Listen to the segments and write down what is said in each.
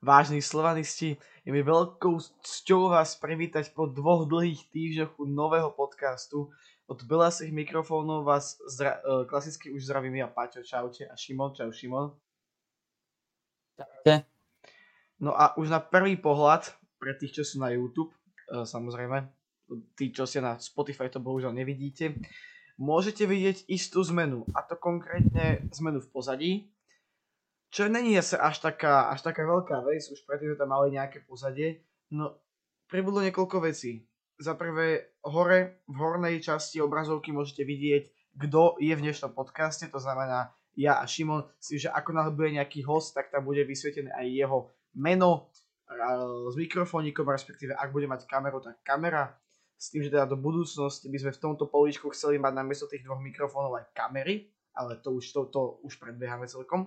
Vážni slovanisti, je mi veľkou cťou vás privítať po dvoch dlhých týždňoch u nového podcastu. Od belasých mikrofónov vás zdra- e, klasicky už zdravím ja Paťo, čaute a Šimon, čau Šimon. Čaute. No a už na prvý pohľad, pre tých, čo sú na YouTube, e, samozrejme, tí, čo ste na Spotify, to bohužiaľ nevidíte, môžete vidieť istú zmenu, a to konkrétne zmenu v pozadí, čo není asi až taká, až taká veľká vec, už predtým tam mali nejaké pozadie, no pribudlo niekoľko vecí. Za prvé, hore, v hornej časti obrazovky môžete vidieť, kto je v dnešnom podcaste, to znamená ja a Šimon, si že ako náhle bude nejaký host, tak tam bude vysvietené aj jeho meno s mikrofónikom, respektíve ak bude mať kameru, tak kamera. S tým, že teda do budúcnosti by sme v tomto políčku chceli mať namiesto tých dvoch mikrofónov aj kamery, ale to už, to, to už predbiehame celkom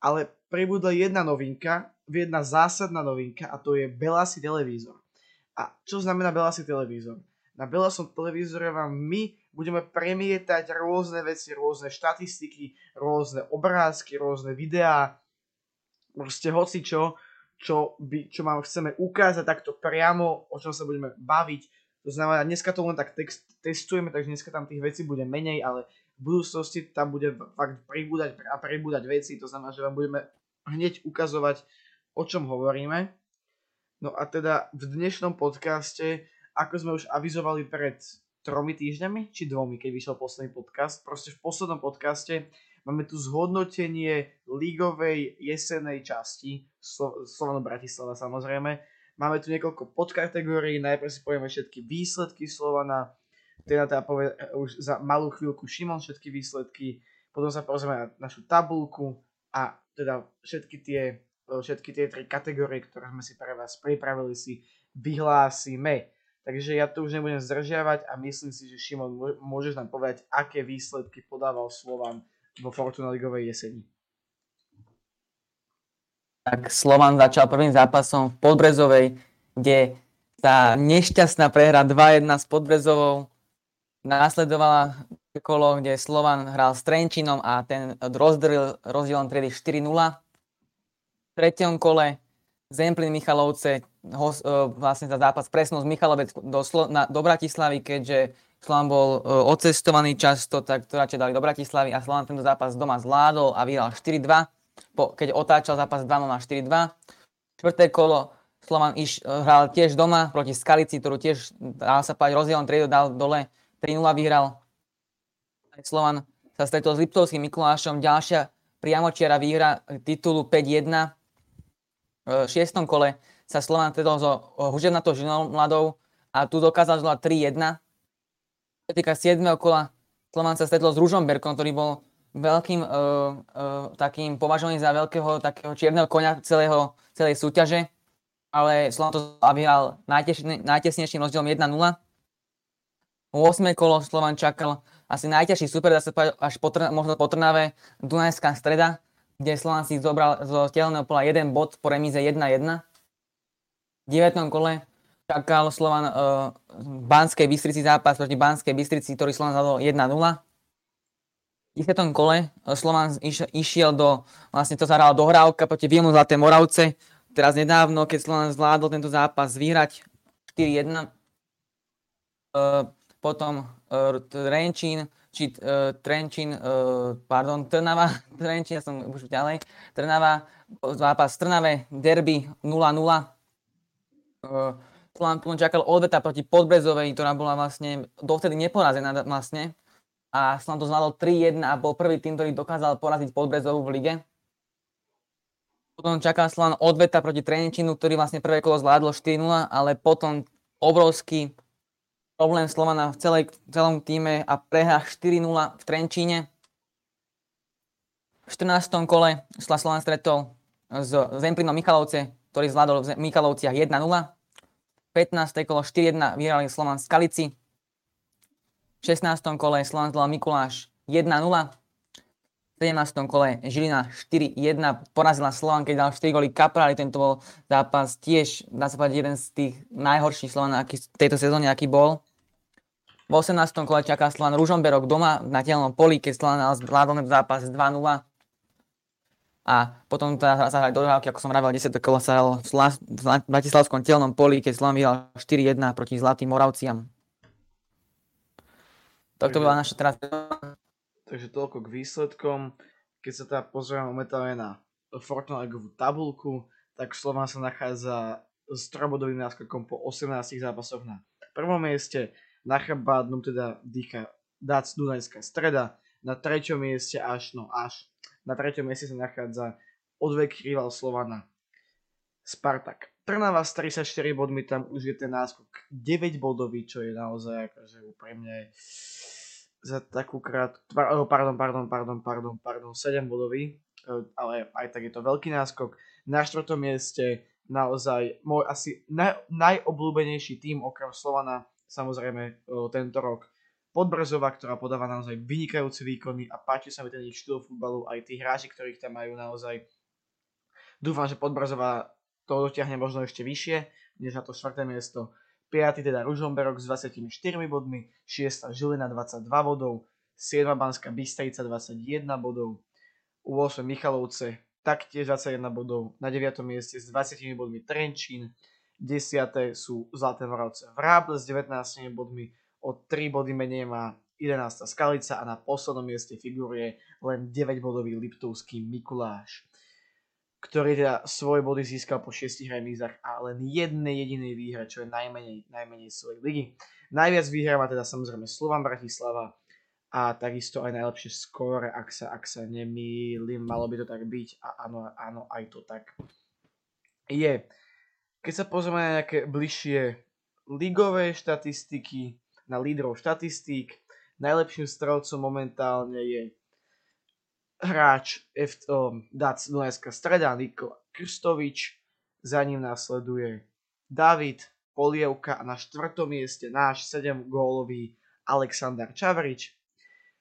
ale pribudla jedna novinka, jedna zásadná novinka a to je Belasi televízor. A čo znamená Belasi televízor? Na Belasom televízore vám my budeme premietať rôzne veci, rôzne štatistiky, rôzne obrázky, rôzne videá, proste hoci čo, čo, by, čo vám chceme ukázať takto priamo, o čom sa budeme baviť. To znamená, dneska to len tak text, testujeme, takže dneska tam tých vecí bude menej, ale v budúcnosti tam bude fakt pribúdať a pribúdať veci, to znamená, že vám budeme hneď ukazovať, o čom hovoríme. No a teda v dnešnom podcaste, ako sme už avizovali pred tromi týždňami, či dvomi, keď vyšiel posledný podcast, proste v poslednom podcaste máme tu zhodnotenie ligovej jesenej časti, Slo- Slovano Bratislava samozrejme. Máme tu niekoľko podkategórií, najprv si povieme všetky výsledky Slovana, teda teda povie e, už za malú chvíľku Šimon všetky výsledky, potom sa pozrieme na našu tabulku a teda všetky tie, e, všetky tie tri kategórie, ktoré sme si pre vás pripravili, si vyhlásime. Takže ja to už nebudem zdržiavať a myslím si, že Šimon, môžeš nám povedať, aké výsledky podával Slovan vo Fortuna Ligovej jeseni. Tak Slovan začal prvým zápasom v Podbrezovej, kde tá nešťastná prehra 2-1 s Podbrezovou Následovala kolo, kde Slovan hral s Trenčinom a ten rozdelil rozdielom triedy 4-0. V treťom kole Zemplín Michalovce hos, uh, vlastne za zápas presnul z Michalovec do, Slo- na, do Bratislavy, keďže Slovan bol uh, odcestovaný často, tak to radšej dali do Bratislavy a Slovan tento zápas doma zvládol a vyhral 4-2, po, keď otáčal zápas 2-0 na 4-2. Čtvrté kolo Slovan iš, hral tiež doma proti Skalici, ktorú tiež, dá sa povedať, rozdielom triedu dal dole 3-0 vyhral. Slovan sa stretol s Liptovským Mikulášom. Ďalšia priamočiara výhra titulu 5-1. V šiestom kole sa Slovan stretol so Huževnatou Žinou mladou a tu dokázal zvládať 3-1. Čo týka 7. kola, Slovan sa stretol s Ružomberkom, ktorý bol veľkým uh, uh, takým považovaný za veľkého takého čierneho konia celého, celej súťaže, ale Slovan to vyhral najtesnejším rozdielom 1-0. 8. kolo Slovan čakal asi najťažší super, dá sa povedať, až po, možno po Trnave, Dunajská streda, kde Slovan si zobral zo steleného pola jeden bod po remíze 1-1. V 9. kole čakal Slovan uh, Banskej Bystrici zápas proti Banskej Bystrici, ktorý Slovan zadol 1-0. V 10. kole uh, Slovan iš, išiel do, vlastne to zahrala dohrávka proti Vilnu Zlaté Moravce. Teraz nedávno, keď Slovan zvládol tento zápas vyhrať 4-1. Uh, potom uh, Trenčín, či uh, Trenčín, uh, pardon, Trnava, Trenčín, ja som už ďalej, Trnava, zápas Trnave, derby 0-0. Uh, Slovan čakal odveta proti Podbrezovej, ktorá bola vlastne dovtedy neporazená vlastne. A Slovan to zvládol 3-1 a bol prvý tým, ktorý dokázal poraziť Podbrezovú v lige. Potom čakal Slovan odveta proti Trenčínu, ktorý vlastne prvé kolo zvládlo 4-0, ale potom obrovský problém Slovana v celej, celom týme a prehra 4-0 v Trenčíne. V 14. kole sa Slovan stretol s Zemplinom Michalovce, ktorý zvládol v Michalovciach 1-0. 15. kolo 4-1 vyhrali Slovan z Kalici. V 16. kole Slovan zvládol Mikuláš 1-0. V 17. kole Žilina 4-1 porazila Slovan, keď dal 4 góly Kaprali. Tento bol zápas tiež, dá sa povedať, jeden z tých najhorších Slovan aký, tejto sezóne, aký bol. V 18. kole čaká Slovan Ružomberok doma na telnom poli, keď Slovan zvládol zápas 2-0. A potom teda sa hrali do dodávky, ako som vravel, 10 kola sa hral v, Sla- v Bratislavskom telnom poli, keď Slovan vyhral 4-1 proti Zlatým Moravciam. Tak to bola naša teraz. Takže toľko k výsledkom. Keď sa teda pozrieme momentálne na Fortuna Ligovú tabulku, tak Slovan sa nachádza s trobodovým náskokom po 18 zápasoch na prvom mieste. Na chrbádnom teda dýcha Dac Dunajská streda. Na treťom mieste až, no až, na treťom mieste sa nachádza odvek rival Slovana Spartak. Trnava s 34 bodmi, tam už je ten náskok 9 bodový, čo je naozaj akože úprimne za takú krát, pardon, pardon, pardon, pardon, pardon, 7 bodový, e, ale aj tak je to veľký náskok. Na štvrtom mieste naozaj môj asi naj, najobľúbenejší tým okrem Slovana, samozrejme tento rok, Podbrzova, ktorá podáva naozaj vynikajúce výkony a páči sa mi ten ich štýl futbalu, aj tí hráči, ktorých tam majú naozaj. Dúfam, že Podbrzova to dotiahne možno ešte vyššie, než na to štvrté miesto. 5. teda Ružomberok s 24 bodmi, 6. Žilina 22 bodov, 7. Banská Bystrica 21 bodov, 8. Michalovce taktiež 21 bodov, na 9. mieste s 20 bodmi Trenčín, 10. sú Zlaté Moravce Vráble s 19 bodmi, o 3 body menej má 11. Skalica a na poslednom mieste figuruje len 9 bodový Liptovský Mikuláš ktorý teda svoje body získal po 6 remízach a len jednej jedinej výhre, čo je najmenej, najmenej svojej ligy. Najviac výhra má teda samozrejme Slovan Bratislava a takisto aj najlepšie skóre, ak sa, ak sa nemýlim, malo by to tak byť a áno, áno, aj to tak je. Keď sa pozrieme na nejaké bližšie ligové štatistiky, na lídrov štatistík, najlepším strelcom momentálne je hráč F, um, Dac Dunajská streda Nikola Krstovič, za ním následuje David Polievka a na štvrtom mieste náš 7 gólový Aleksandar Čavrič.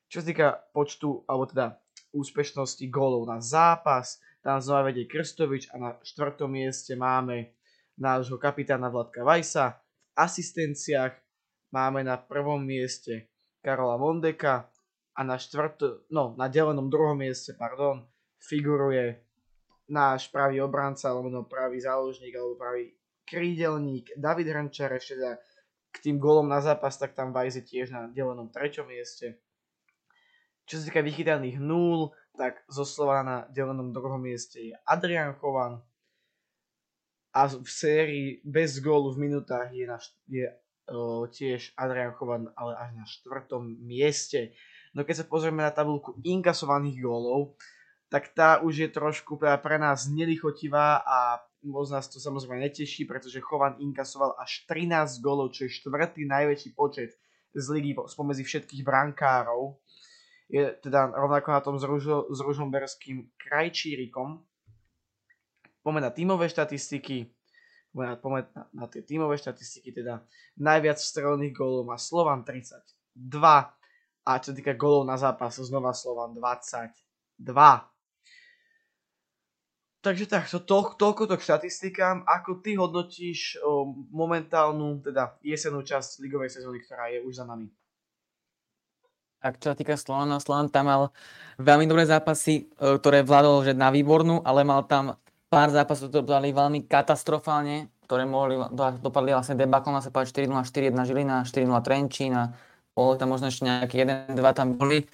Čo sa týka počtu, alebo teda úspešnosti gólov na zápas, tam znova vedie Krstovič a na štvrtom mieste máme nášho kapitána Vladka Vajsa. V asistenciách máme na prvom mieste Karola Mondeka, a na štvrto, no, na delenom druhom mieste, pardon, figuruje náš pravý obranca, alebo pravý záložník, alebo pravý krídelník David Hrančar, ešte teda k tým golom na zápas, tak tam Vajze tiež na delenom treťom mieste. Čo sa týka vychytaných nul, tak zo slova na delenom druhom mieste je Adrian Chovan a v sérii bez gólu v minutách je, na, je o, tiež Adrian Chovan, ale až na štvrtom mieste. No keď sa pozrieme na tabulku inkasovaných gólov, tak tá už je trošku pre nás nelichotivá a moc nás to samozrejme neteší, pretože Chovan inkasoval až 13 gólov, čo je štvrtý najväčší počet z ligy spomedzi všetkých brankárov. Je teda rovnako na tom s, Ružo, s Ružomberským krajčírikom. Poďme na tímové štatistiky. Poďme na, na tie tímové štatistiky, teda najviac strelných gólov má Slovan 32, a čo týka golov na zápas, znova Slovan 22. Takže tak, to, to, toľko to k štatistikám. Ako ty hodnotíš o, momentálnu, teda jesenú časť ligovej sezóny, ktorá je už za nami? Tak čo sa týka Slovana, Slovan tam mal veľmi dobré zápasy, e, ktoré vládol že na výbornú, ale mal tam pár zápasov, ktoré dali veľmi katastrofálne, ktoré mohli, dopadli vlastne debaklom, sa povedať 4-0, 4-1 Žilina, 4-0 Trenčín a bol tam možno ešte nejaké jeden, dva tam boli,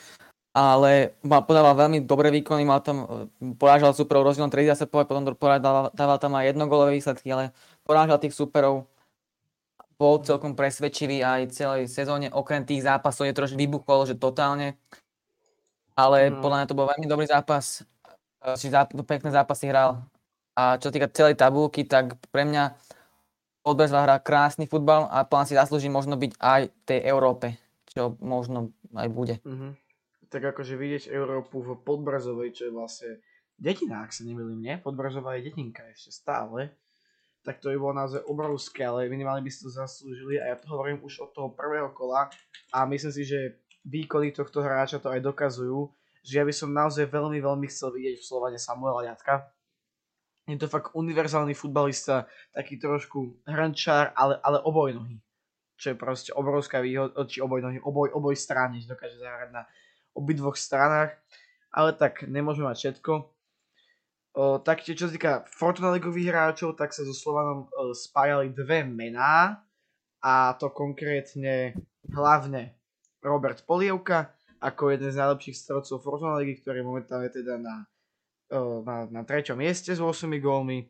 ale mal, podával veľmi dobré výkony, mal tam, e, porážal superov rozdielom 30 povedať, potom dával, dával tam aj jednogolové výsledky, ale porážal tých superov, bol celkom presvedčivý aj celej sezóne, okrem tých zápasov je trošku vybuchol, že totálne, ale mm. podľa mňa to bol veľmi dobrý zápas, e, či záp- pekné zápasy hral. A čo týka celej tabulky, tak pre mňa Podbrezva hrá krásny futbal a plán si zaslúži možno byť aj v tej Európe čo možno aj bude. Uh-huh. Tak akože vidieť Európu v Podbrazovej, čo je vlastne detina, ak sa nemýlim, nie? Podbrazová je detinka ešte stále. Tak to by bolo naozaj obrovské, ale minimálne by si to zaslúžili a ja to hovorím už od toho prvého kola a myslím si, že výkony tohto hráča to aj dokazujú, že ja by som naozaj veľmi, veľmi chcel vidieť v Slovane Samuela Jatka. Je to fakt univerzálny futbalista, taký trošku hrančár, ale, ale obojnohý. Čo je proste obrovská výhoda, či oboj, oboj, oboj strany, že dokáže zahrať na obidvoch stranách, ale tak nemôžeme mať všetko. O, taktiež, čo sa týka Fortuna Ligových hráčov, tak sa so Slovanom o, spájali dve mená. A to konkrétne hlavne Robert Polievka ako jeden z najlepších stredcov Fortuna Ligy, ktorý momentálne teda na, na, na treťom mieste s 8 gólmi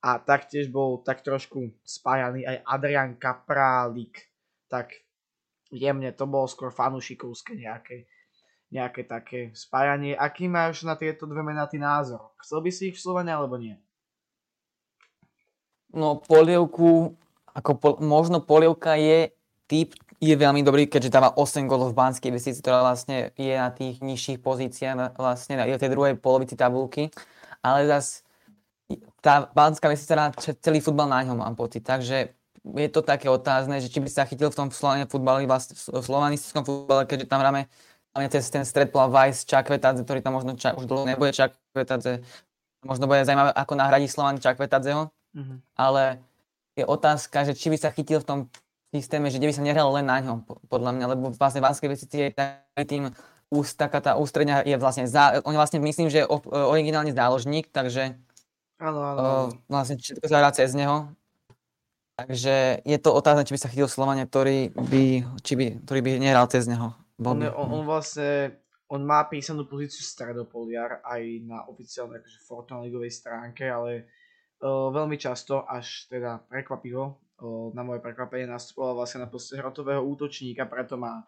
a taktiež bol tak trošku spájaný aj Adrian Kaprálik. Tak jemne to bolo skôr fanušikovské nejaké nejaké také spájanie. Aký máš na tieto dve mená ty názor? Chcel by si ich v Slovane alebo nie? No polievku, ako po, možno polievka je typ, je veľmi dobrý, keďže dáva 8 gólov v Banskej Bystrici, ktorá vlastne je na tých nižších pozíciách, vlastne na tej druhej polovici tabulky, ale zas tá Banská Bystrica dá celý futbal na ňom, mám pocit, takže je to také otázne, že či by sa chytil v tom slovane futbale, vlastne v slovanistickom futbale, keďže tam hráme hlavne cez ten stred Vice Čakvetadze, ktorý tam možno čak, už dlho nebude Čakvetadze. Možno bude zaujímavé, ako nahradí Slovan Čakvetadzeho. Mm-hmm. Ale je otázka, že či by sa chytil v tom systéme, že by sa nehral len na ňom, podľa mňa, lebo vlastne Banskej veci je tým úst, taká tá ústredňa je vlastne, za, on je vlastne myslím, že je originálne záložník, takže áno, áno. vlastne všetko sa hrá cez neho. Takže je to otázne, či by sa chytil Slovania, ktorý by, či by, ktorý by nehral cez neho. On, je, on, on vlastne, on má písanú pozíciu stredopoliar aj na oficiálnej akože Fortuna ligovej stránke, ale uh, veľmi často, až teda prekvapivo, na moje prekvapenie nastupoval vlastne na poste hrotového útočníka, preto má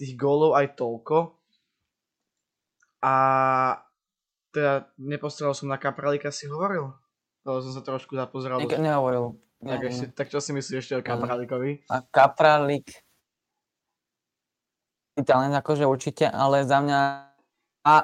tých gólov aj toľko. A teda nepostrel som na Kapralika, si hovoril? To som sa trošku zapozeral. Ne, nehovoril. Tak, ešte, tak čo si myslíš ešte o Kapralikovi? A Kapralik, talent akože určite, ale za mňa a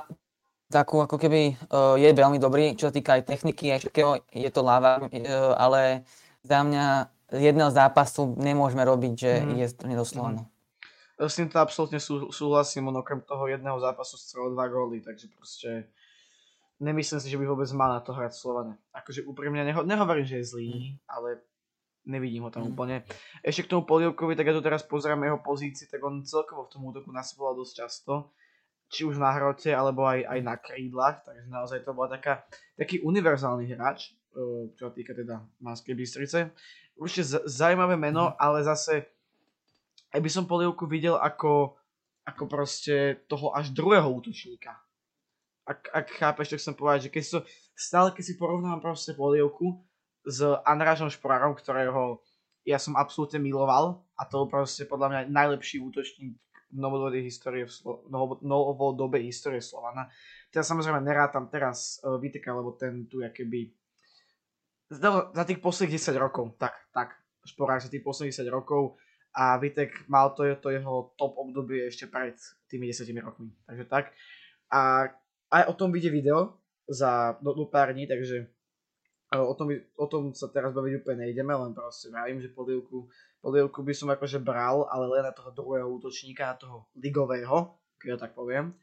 takú ako keby uh, je veľmi dobrý, čo sa týka aj techniky, aj všetkého, je to láva, uh, ale za mňa jedného zápasu nemôžeme robiť, že mm. je to nedoslované. Mm. S týmto absolútne sú, súhlasím, on okrem toho jedného zápasu strelil dva góly, takže proste nemyslím si, že by vôbec mal na to hrať Slovane. Akože úprimne neho, nehovorím, že je zlý, mm. ale nevidím ho tam mm. úplne. Ešte k tomu Polievkovi, tak ja tu teraz pozerám jeho pozícii, tak on celkovo v tom útoku nasypoval dosť často. Či už na hrote, alebo aj, aj na krídlach, takže naozaj to bola taká, taký univerzálny hráč, čo sa týka teda Manskej Bystrice. Určite zaujímavé meno, mm. ale zase aj by som Polievku videl ako, ako proste toho až druhého útočníka. Ak, ak chápeš, tak chcem povedať, že keď so, stále keď si porovnávam proste Polievku, s Andrážom Šporárom, ktorého ja som absolútne miloval a to proste podľa mňa najlepší útočník v novodobej histórie, v Slo- novodobej histórie Slovana. Teda samozrejme nerátam teraz uh, Viteka, lebo ten tu keby za, tých posledných 10 rokov, tak, tak, Šporár za tých posledných 10 rokov a Vitek mal to, to jeho top obdobie ešte pred tými 10 rokmi. Takže tak. A aj o tom vyjde video za do, do pár dní, takže o tom, o tom sa teraz baviť úplne nejdeme, len proste vravím, že polievku, polievku by som akože bral, ale len na toho druhého útočníka, na toho ligového, keď to tak poviem.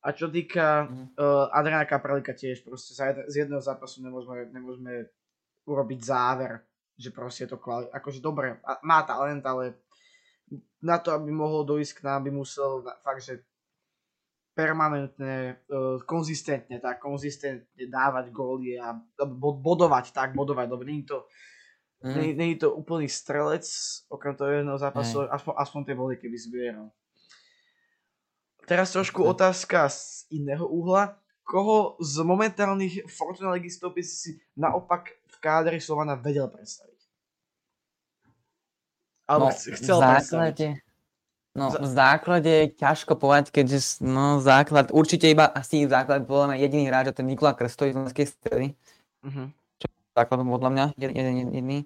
A čo týka mm. uh, Adriana Kapralika tiež, proste z jedného zápasu nemôžeme, nemôžeme urobiť záver, že proste je to kvali- akože dobre, má talent, ale na to, aby mohol dojsť k nám, by musel fakt, že permanentne, uh, konzistentne, tak konzistentne dávať góly a bodovať, tak bodovať, lebo nie je to, mm. nie, nie je to úplný strelec, okrem toho jedného zápasu, mm. aspoň, aspoň tie body, keby zbieral. Teraz trošku mm. otázka z iného uhla. Koho z momentálnych Fortuna legistov by si naopak v kádri Slovana vedel predstaviť? Alebo no, chcel predstaviť? No v základe je ťažko povedať, keďže no základ, určite iba asi základ mňa jediný hráč a ten Nikola Krstovi z Slovenskej stredy. Uh-huh. Čo základom podľa mňa, jeden jediný.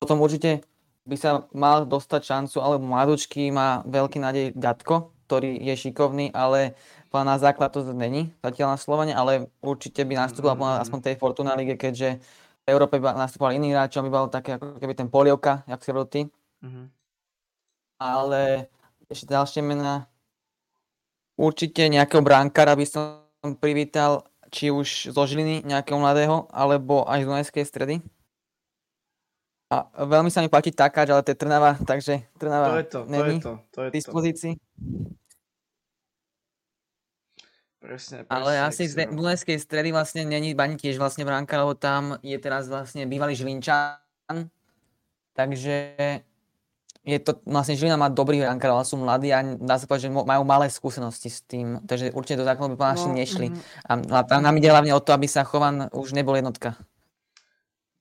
Potom určite by sa mal dostať šancu, alebo mladučky má veľký nádej Gatko, ktorý je šikovný, ale na základ to není zatiaľ na Slovene, ale určite by nastúpil uh-huh. aspoň tej Fortuna Lige, keďže v Európe by nastupoval iný hráč, on by bol také ako keby ten polievka, jak si ty. Uh-huh. Ale ešte ďalšie mená. Určite nejakého bránkára by som privítal, či už zo Žiliny, nejakého mladého, alebo aj z Dunajskej stredy. A veľmi sa mi páči takáč, ale to je Trnava, takže Trnava to je to, to je to, to je v dispozícii. Presne, presne. Ale asi z. Dunajskej stredy vlastne není ani tiež vlastne bránka, lebo tam je teraz vlastne bývalý Žilinčan. Takže je to, vlastne Žilina má dobrý brankár, ale sú mladí a dá sa povedať, že majú malé skúsenosti s tým. Takže určite do základného by no, nešli. mhm. A, a tam nám ide hlavne o to, aby sa Chovan už nebol jednotka.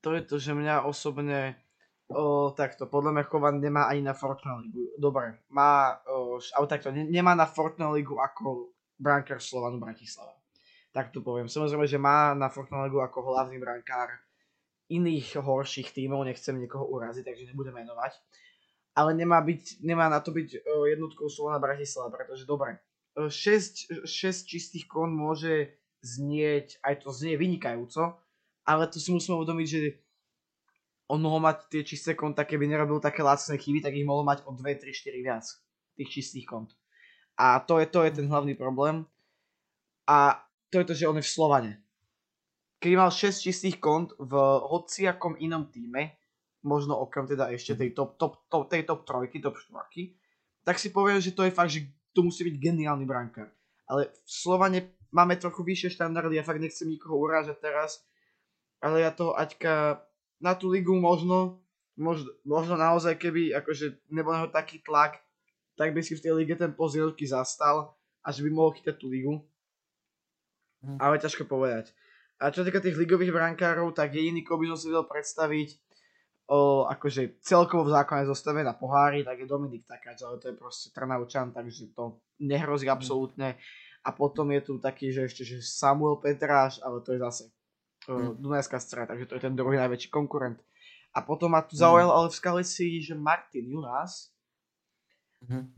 To je to, že mňa osobne o, takto, podľa mňa Chovan nemá ani na Fortnite ligu. Dobre, má, o, ale takto, ne, nemá na Fortnite ligu ako brankár Slovanu Bratislava. Tak to poviem. Samozrejme, že má na Fortnite ligu ako hlavný brankár iných horších tímov, nechcem niekoho uraziť, takže nebudem menovať. Ale nemá, byť, nemá na to byť o, jednotkou Slovana Bratislava, pretože dobre, 6, 6 čistých kon môže znieť, aj to znie vynikajúco, ale to si musíme uvedomiť, že on mohol mať tie čisté konta, keby nerobil také lacné chyby, tak ich mohol mať o 2, 3, 4 viac, tých čistých kont. A to je, to je ten hlavný problém. A to je to, že on je v Slovane. Keby mal 6 čistých kont v hociakom inom týme, možno okrem teda ešte tej top, top, top, tej top trojky, top štvorky, tak si poviem, že to je fakt, že to musí byť geniálny brankár. Ale v Slovane máme trochu vyššie štandardy, ja fakt nechcem nikoho urážať teraz, ale ja toho Aťka na tú ligu možno, možno, možno naozaj keby akože nebol na taký tlak, tak by si v tej lige ten pozieľky zastal a že by mohol chytať tú ligu. Mhm. Ale ťažko povedať. A čo týka tých ligových brankárov, tak jediný, koho by som si vedel predstaviť, o, akože celkovo v základnej zostave na pohári, tak je Dominik Takáč, ale to je proste Trnavčan, takže to nehrozí absolútne. A potom je tu taký, že ešte že Samuel Petráš, ale to je zase Mm. Dunajská strana, takže to je ten druhý najväčší konkurent. A potom ma tu Mm. zaujal ale v Skalici, že Martin Junas, Mhm.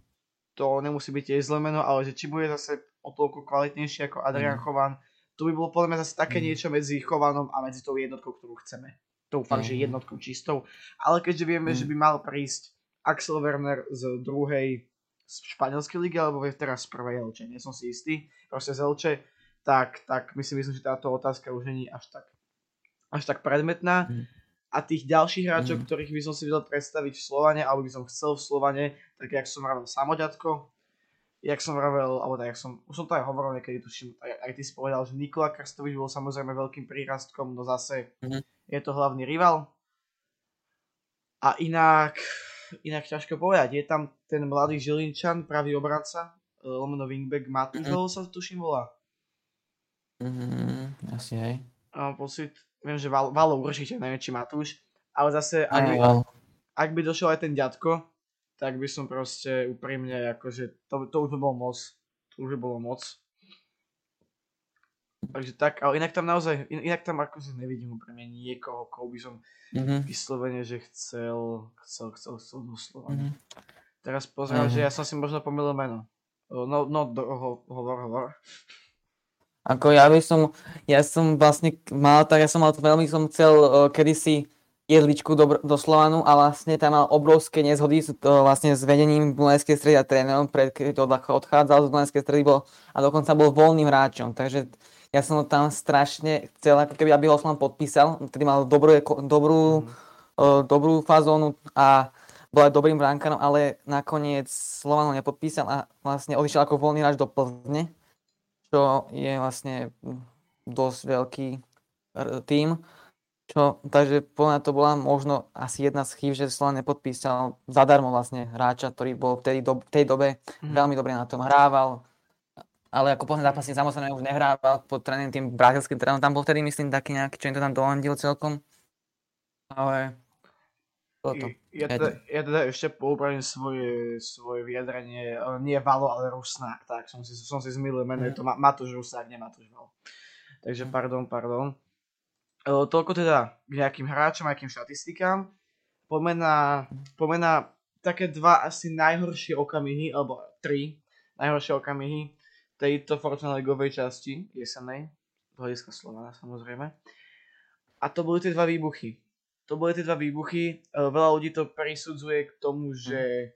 to nemusí byť tiež zlé meno, ale že či bude zase o toľko kvalitnejší ako Adrian Mm. Chovan, to by bolo podľa mňa zase také Mm. niečo medzi Chovanom a medzi tou jednotkou, ktorú chceme. Tou fakt, že Mhm. jednotkou čistou. Ale keďže vieme, Mm. že by mal prísť Axel Werner z druhej z španielskej ligy, alebo je teraz z prvej Elče, nie som si istý, proste z Elče, tak, tak my si myslím, že táto otázka už není až tak, až tak predmetná. Mm. A tých ďalších hráčov, Mm. ktorých by som si vedel predstaviť v Slovane, alebo by som chcel v Slovane, tak jak som vravel Samoďatko, jak som vravel, alebo tak, jak som, už som to aj hovoril niekedy, tuším, aj, aj ty si povedal, že Nikola Krstovič bol samozrejme veľkým prírastkom, no zase Mhm. je to hlavný rival. A inak, inak ťažko povedať, je tam ten mladý Žilinčan, pravý obranca, e, lomeno wingback Matúš, mm sa tuším volá. Mhm, asi hej. Mám pocit, viem, že Val, Valo určite, či Matúš, ale zase, ak by, ak by došiel aj ten ďatko, tak by som proste úprimne, akože, to, to už by bolo moc. To už by bolo moc. Takže tak, ale inak tam naozaj, in- inak tam akože nevidím úprimne niekoho, koho by som mhm, vyslovene, že chcel, chcel, chcel, chcel doslova. mhm. Teraz pozerám, Mhm. že ja som si možno pomýlil meno. No, no, do, ho, hovor, hovor. Ako ja by som, ja som vlastne mal tak, ja som mal veľmi som chcel uh, kedysi jedličku do, do Slovanu a vlastne tam mal obrovské nezhody s, uh, vlastne s vedením Dunajskej stredy a trénerom, pred, keď od- odchádzal z Dunajskej stredy bol, a dokonca bol voľným hráčom, takže ja som ho tam strašne chcel, ako keby aby ho Slovan podpísal, ktorý mal dobrú, dobrú, uh, dobrú fazónu a bol aj dobrým bránkarom, ale nakoniec Slovan ho nepodpísal a vlastne odišiel ako voľný hráč do Plzne čo je vlastne mm, dosť veľký tým. Čo, takže podľa to bola možno asi jedna z chýb, že Slovan nepodpísal zadarmo vlastne hráča, ktorý bol v tej, do, tej dobe Mhm. veľmi dobre na tom hrával. Ale ako posledný zápasník samozrejme už nehrával pod tréningom tým brazilským trénerom. Tam bol vtedy myslím taký nejaký, čo im to tam dolandil celkom. Ale toto. Ja, teda, ja teda ešte poupravím svoje, svoje vyjadrenie, nie Valo, ale Rusnák, tak som si, som si zmýlil meno, je to Ma- Matúš Rusnák, nie Matúš Valo. Takže Mhm. pardon, pardon. E, toľko teda k nejakým hráčom, nejakým štatistikám. Poďme na, poďme na také dva asi najhoršie okamihy, alebo tri najhoršie okamihy tejto Fortuna Ligovej časti jesenej, z hľadiska Slovana samozrejme. A to boli tie dva výbuchy to boli tie dva výbuchy. E, Veľa ľudí to prisudzuje k tomu, že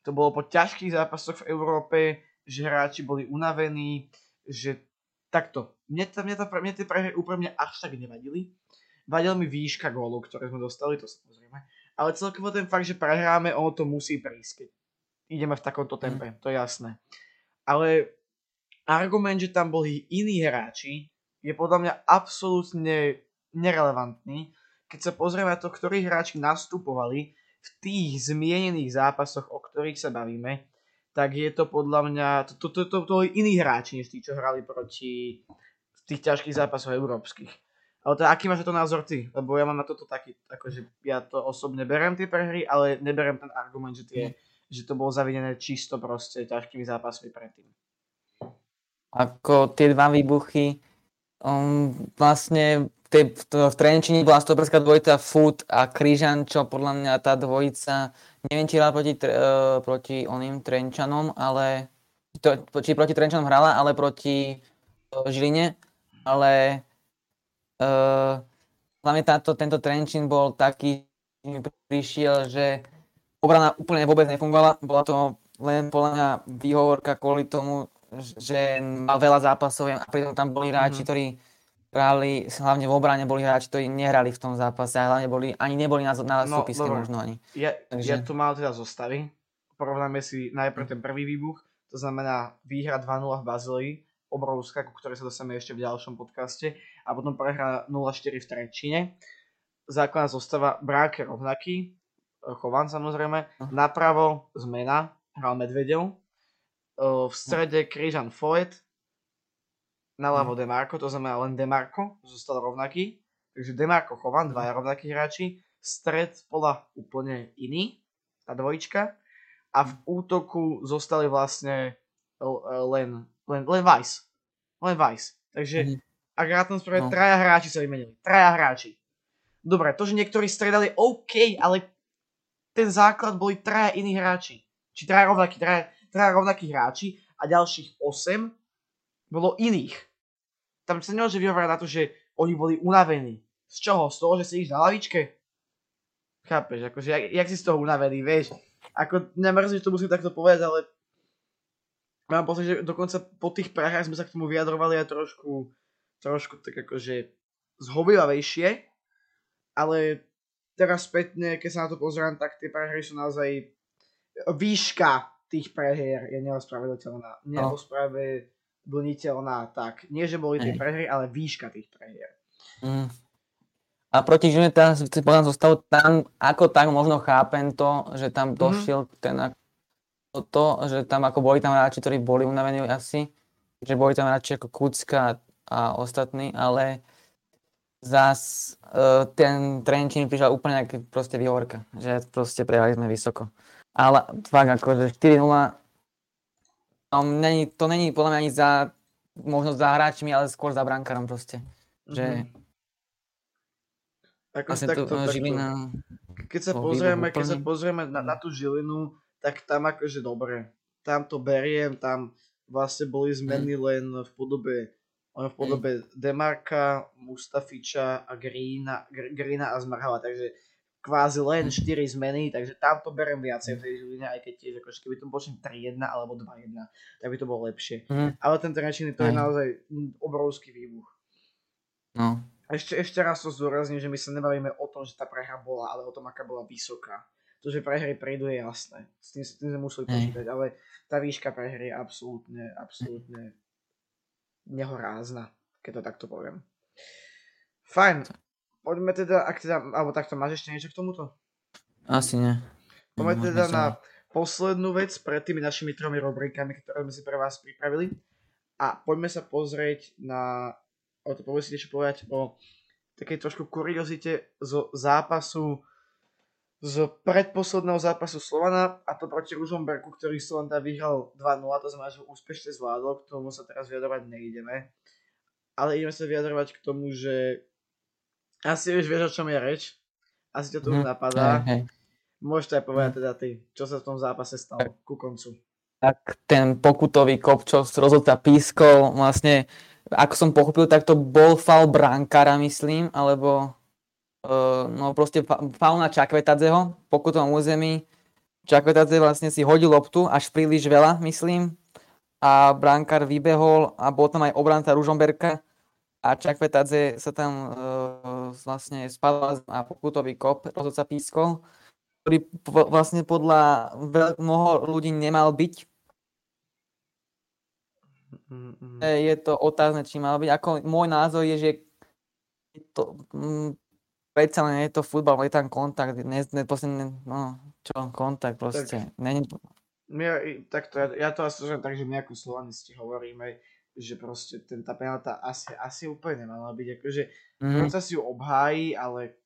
to bolo po ťažkých zápasoch v Európe, že hráči boli unavení, že takto. Mne, ta, mne, ta, mne tie prehry úprimne až tak nevadili. Vadil mi výška gólov, ktoré sme dostali, to samozrejme. Ale celkovo ten fakt, že prehráme, ono to musí prísť. keď Ideme v takomto tempe, to je jasné. Ale argument, že tam boli iní hráči, je podľa mňa absolútne nerelevantný, keď sa pozrieme na to, ktorí hráči nastupovali v tých zmienených zápasoch, o ktorých sa bavíme, tak je to podľa mňa, to, to, to, to, to iní hráči, než tí, čo hrali proti v tých ťažkých zápasoch európskych. Ale teda, aký máš to názor ty? Lebo ja mám na toto taký, akože ja to osobne berem tie prehry, ale neberem ten argument, že, tie, mm. že to bolo zavinené čisto proste ťažkými zápasmi predtým. Ako tie dva výbuchy, um, vlastne tej, v, v Trenčine bola stoperská dvojica Foot a Kryžan, čo podľa mňa tá dvojica, neviem či hrala proti, uh, proti oným Trenčanom, ale to, či proti Trenčanom hrala, ale proti uh, Žiline, ale Uh, hlavne táto, tento Trenčín bol taký, mi prišiel, že obrana úplne vôbec nefungovala. Bola to len podľa mňa výhovorka kvôli tomu, že mal veľa zápasov a pritom tam boli hráči, mm-hmm. ktorí hrali, hlavne v obrane boli hráči, ktorí nehrali v tom zápase a hlavne boli, ani neboli na, na no, možno ani. Ja, Takže... ja tu mal teda zostavy. Porovnáme si najprv ten prvý výbuch, to znamená výhra 2-0 v Bazílii, obrovská, ku ktorej sa dostaneme ešte v ďalšom podcaste. A potom prehra 0-4 v Trenčine. Základná zostava Brák je rovnaký, Chovan samozrejme. Napravo zmena, hral Medvedev. V strede Križan Foet. Naľavo mhm. Demarko, to znamená len Demarko, zostal rovnaký. Takže Demarko Chovan, dvaja mhm. rovnakí hráči. Stred spola úplne iný, tá dvojička. A v útoku zostali vlastne len len, len Vice. Len Vice. Takže mm. ak rátam spravať, no. traja hráči sa vymenili. Traja hráči. Dobre, to, že niektorí stredali OK, ale ten základ boli traja iní hráči. Či traja rovnakí, traja, traja rovnakí hráči a ďalších 8 bolo iných. Tam sa nemôže vyhovárať na to, že oni boli unavení. Z čoho? Z toho, že sedíš na lavičke? Chápeš, akože, jak, jak si z toho unavený, vieš? Ako, nemrzí, že to musím takto povedať, ale mám pocit, že dokonca po tých prahách sme sa k tomu vyjadrovali aj trošku, trošku tak akože zhovivavejšie, ale teraz spätne, keď sa na to pozerám, tak tie prehry sú naozaj výška tých prehier je neospravedlniteľná. No. Neospravedlniteľná, tak. Nie, že boli tie prehry, ale výška tých prehier. Mm. A proti teraz si povedal zostal tam, ako tak možno chápem to, že tam mhm. došiel mm-hmm. ten to, že tam ako boli tam hráči, ktorí boli unavení asi, že boli tam hráči ako Kucka a ostatní, ale zás uh, ten Trenčín prišiel úplne ako proste výhovorka, že proste prehrali sme vysoko. Ale fakt že 4-0 no, není, to není podľa mňa ani za možno za hráčmi, ale skôr za brankárom proste. Že mm-hmm. Ako takto, takto, Žilina, keď sa pozrieme, keď sa pozrieme na, na tú Žilinu, tak tam akože dobre. Tam to beriem, tam vlastne boli zmeny len v podobe len v podobe Demarka, Mustafiča a Greena, Greena a Zmarhala, takže kvázi len 4 zmeny, takže tam to berem viacej v tej Žiline, aj keď tiež akože keby to bolo 3-1 alebo 2-1, tak by to bolo lepšie. Mm. Ale ten Trenčín to je naozaj obrovský výbuch. No. Ešte, ešte raz to zdôrazním, že my sa nebavíme o tom, že tá prehra bola, ale o tom, aká bola vysoká to, že prehry prídu je jasné. S tým, s tým sme museli počítať, ale tá výška prehry je absolútne, absolútne nehorázna, keď to takto poviem. Fajn. Poďme teda, ak teda, alebo takto, máš ešte niečo k tomuto? Asi nie. Poďme teda na poslednú vec pred tými našimi tromi rubrikami, ktoré sme si pre vás pripravili. A poďme sa pozrieť na, o to poďme si niečo povedať o takej trošku kuriozite zo zápasu z predposledného zápasu Slovana a to proti Ružomberku, ktorý Slovan teda vyhral 2-0, to znamená, že úspešne zvládol, k tomu sa teraz vyjadrovať neideme. Ale ideme sa vyjadrovať k tomu, že asi už vieš, o čom je reč. Asi ťa to mm, napadá. Hej, hej. Môžete aj povedať teda ty, čo sa v tom zápase stalo ku koncu. Tak ten pokutový kop, čo rozhodca pískol, vlastne, ako som pochopil, tak to bol fal brankára, myslím, alebo Uh, no proste fa- fauna Čakvetadzeho, pokutom území. Čakvetadze vlastne si hodil loptu až príliš veľa, myslím. A brankár vybehol a bol tam aj obranca Ružomberka. A Čakvetadze sa tam uh, vlastne spadla na pokutový kop, rozhodca pískol, ktorý po- vlastne podľa veľ- mnoho ľudí nemal byť. mm, mm. E, Je to otázne, či mal byť. Ako môj názor je, že je to, mm, predsa len je to futbal, je tam kontakt, ne, ne, proste, ne, no, čo, kontakt proste. Není, Ja, takto, ja, ja to asi tak, že ako slovanisti hovoríme, že proste ten, tá penalta asi, asi úplne nemala byť, akože mm, mm. sa si ju obhájí, ale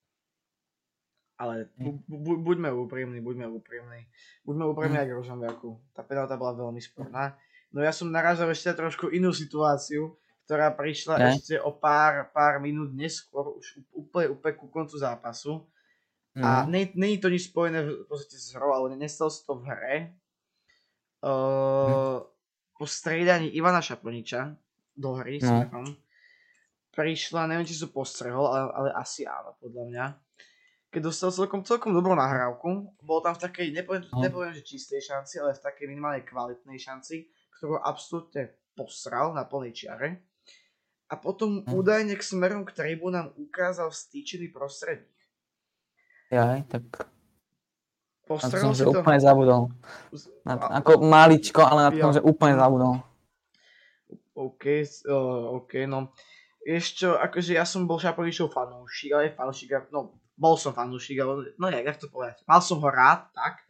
ale bu, bu, buďme úprimní, buďme úprimní. Buďme úprimní Mm. aj k Rožanviaku. Tá penalta bola veľmi sporná. No ja som narazil ešte trošku inú situáciu, ktorá prišla Ne? ešte o pár, pár minút neskôr, už úplne, úplne ku koncu zápasu. A mm, nie, nie je to nič spojené v podstate s hrou, ale nestalo sa to v hre. Uh, po striedaní Ivana Šaplniča do hry No. smerom prišla, neviem či som postrehol, ale, ale asi áno, podľa mňa. Keď dostal celkom, celkom dobrú nahrávku, bol tam v takej, nepoviem, No. nepoviem, že čistej šanci, ale v takej minimálne kvalitnej šanci, ktorú absolútne posral na plnej čiare. A potom No. údajne k smerom k tribúnam ukázal stýčený prostredník. jaj, tak na Postrel som si že to? úplne zabudol. Na ako maličko, ale na to som Jo. že úplne zabudol. OK, uh, OK, no. Ešte, akože ja som bol Šapovičov fanúšik, ale fanúšik, no, bol som fanúšik, ale, no jak, jak to povedať, mal som ho rád, tak,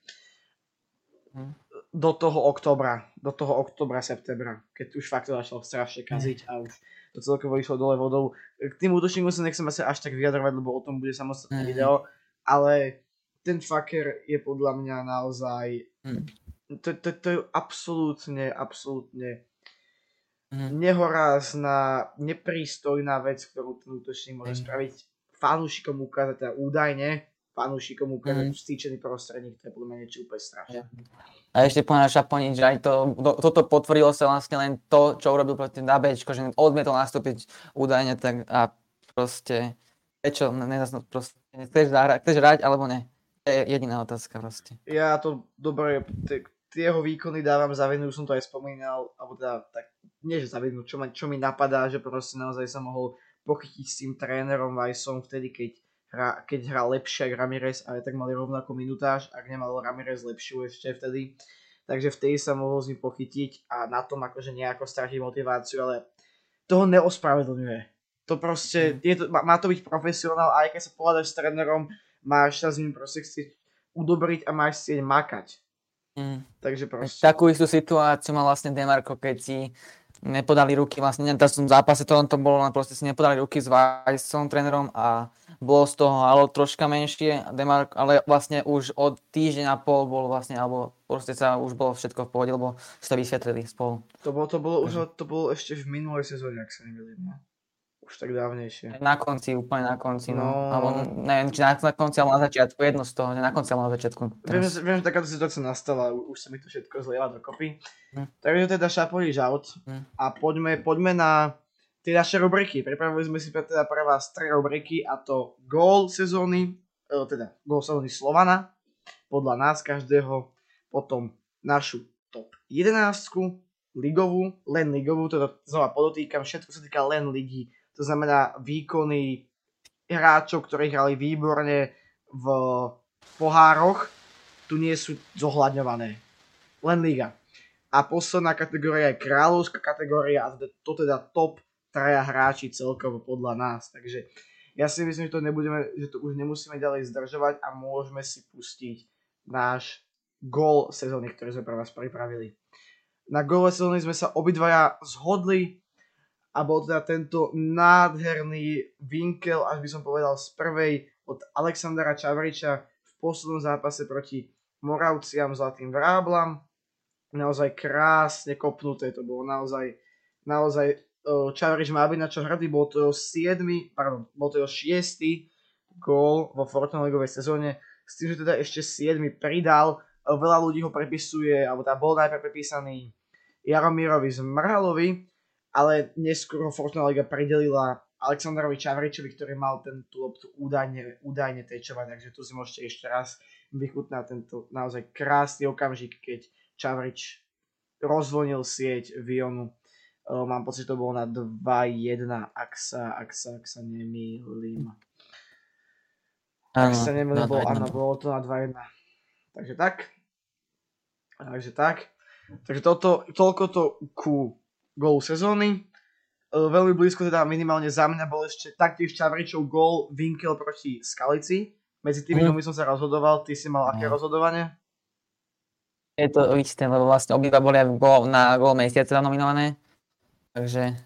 Hm. do toho oktobra, do toho oktobra, septembra, keď už fakt to začalo strašne kaziť a už to celkovo išlo dole vodou. K tým útočníkom sa nechcem asi až tak vyjadrovať, lebo o tom bude samostatné Mhm. video, ale ten fucker je podľa mňa naozaj, Hm. to, to, to je absolútne, absolútne Mhm. nehorázna, neprístojná vec, ktorú ten útočník môže Mm. spraviť fanúšikom ukázať, teda údajne fanúšikom ukázať Mm. vstýčený prostredník, to je podľa mňa niečo úplne strašné. A ešte povedal Šaponič, že aj to, to, toto potvrdilo sa vlastne len to, čo urobil proti Dabečko, že odmietol nastúpiť údajne tak a proste, prečo, ne, proste, chceš, zahrať, chceš hrať alebo ne? Je jediná otázka proste. Ja to dobre, tie jeho výkony dávam za vinu, už som to aj spomínal, alebo teda tak, nie že za vinu, čo, ma, čo mi napadá, že proste naozaj sa mohol pochytiť s tým trénerom Vajsom vtedy, keď hra, keď hral lepšie ako Ramirez, ale tak mali rovnakú minutáž, ak nemal Ramirez lepšiu ešte vtedy. Takže vtedy sa mohol s ním pochytiť a na tom akože nejako stratiť motiváciu, ale toho neospravedlňuje. To proste, je to, má, má to byť profesionál, aj keď sa pohľadaš s trénerom, máš sa s ním proste chcieť udobriť a máš chcieť makať. Mm. Takže proste... Takú istú situáciu mal vlastne Demarko, keď si nepodali ruky, vlastne v tom zápase to, to bolo, proste si nepodali ruky s Vajsom, trénerom a bolo z toho halo troška menšie, Demarko, ale vlastne už od týždeň a pol bol vlastne, alebo proste sa už bolo všetko v pohode, lebo si to vysvetlili spolu. To bolo, to bolo, už, to bolo ešte v minulej sezóne, ak sa nemýlim. Už tak dávnejšie. Na konci, úplne na konci, no. No. Alebo neviem, či na, na konci, alebo na začiatku, jedno z toho, na konci, alebo na začiatku. Viem, že, viem, že takáto situácia nastala, už sa mi to všetko zlieva dokopy. Hm. Takže teda šaporí žaut Hm. a poďme, poďme na tie naše rubriky. Pripravili sme si teda pre vás tri rubriky a to gól sezóny, e, teda gól sezóny Slovana, podľa nás každého, potom našu top 11, ligovú, len ligovú, teda znova podotýkam, všetko sa týka len ligy, to znamená výkony hráčov, ktorí hrali výborne v pohároch, tu nie sú zohľadňované. Len liga. A posledná kategória je kráľovská kategória a to teda top traja hráči celkovo podľa nás. Takže ja si myslím, že to, nebudeme, že to už nemusíme ďalej zdržovať a môžeme si pustiť náš gól sezóny, ktorý sme pre vás pripravili. Na gole sezóny sme sa obidvaja zhodli a bol teda tento nádherný vinkel, až by som povedal z prvej od Alexandra Čavriča v poslednom zápase proti Moravciam Zlatým Vráblam. Naozaj krásne kopnuté, to bolo naozaj, naozaj e, Čavrič má byť na čo hrdý, bol to jeho 7, pardon, bol to jeho 6. gól vo Fortuna ligovej sezóne, s tým, že teda ešte 7 pridal, veľa ľudí ho prepisuje, alebo tá bol najprv prepísaný Jaromírovi Zmrhalovi, ale neskôr ho Fortuna Liga pridelila Aleksandrovi Čavričovi, ktorý mal ten tú loptu údajne, údajne tečovať, takže tu si môžete ešte raz vychutnať tento naozaj krásny okamžik, keď Čavrič rozvonil sieť Vionu. Mám pocit, že to bolo na 2-1, ak sa, ak sa, ak sa nemýlim. Ak sa nemýlim, na bol, 2:1 áno, bolo. bolo to na 2-1. Takže tak. Takže tak. Takže toto, toľko to ku gólu sezóny. E, veľmi blízko teda minimálne za mňa bol ešte taktiež Čavričov gól Winkel proti Skalici. Medzi tými mm. som sa rozhodoval, ty si mal aké mm. rozhodovanie? Je to isté, lebo vlastne obidva boli aj na gól mesiaca nominované. Takže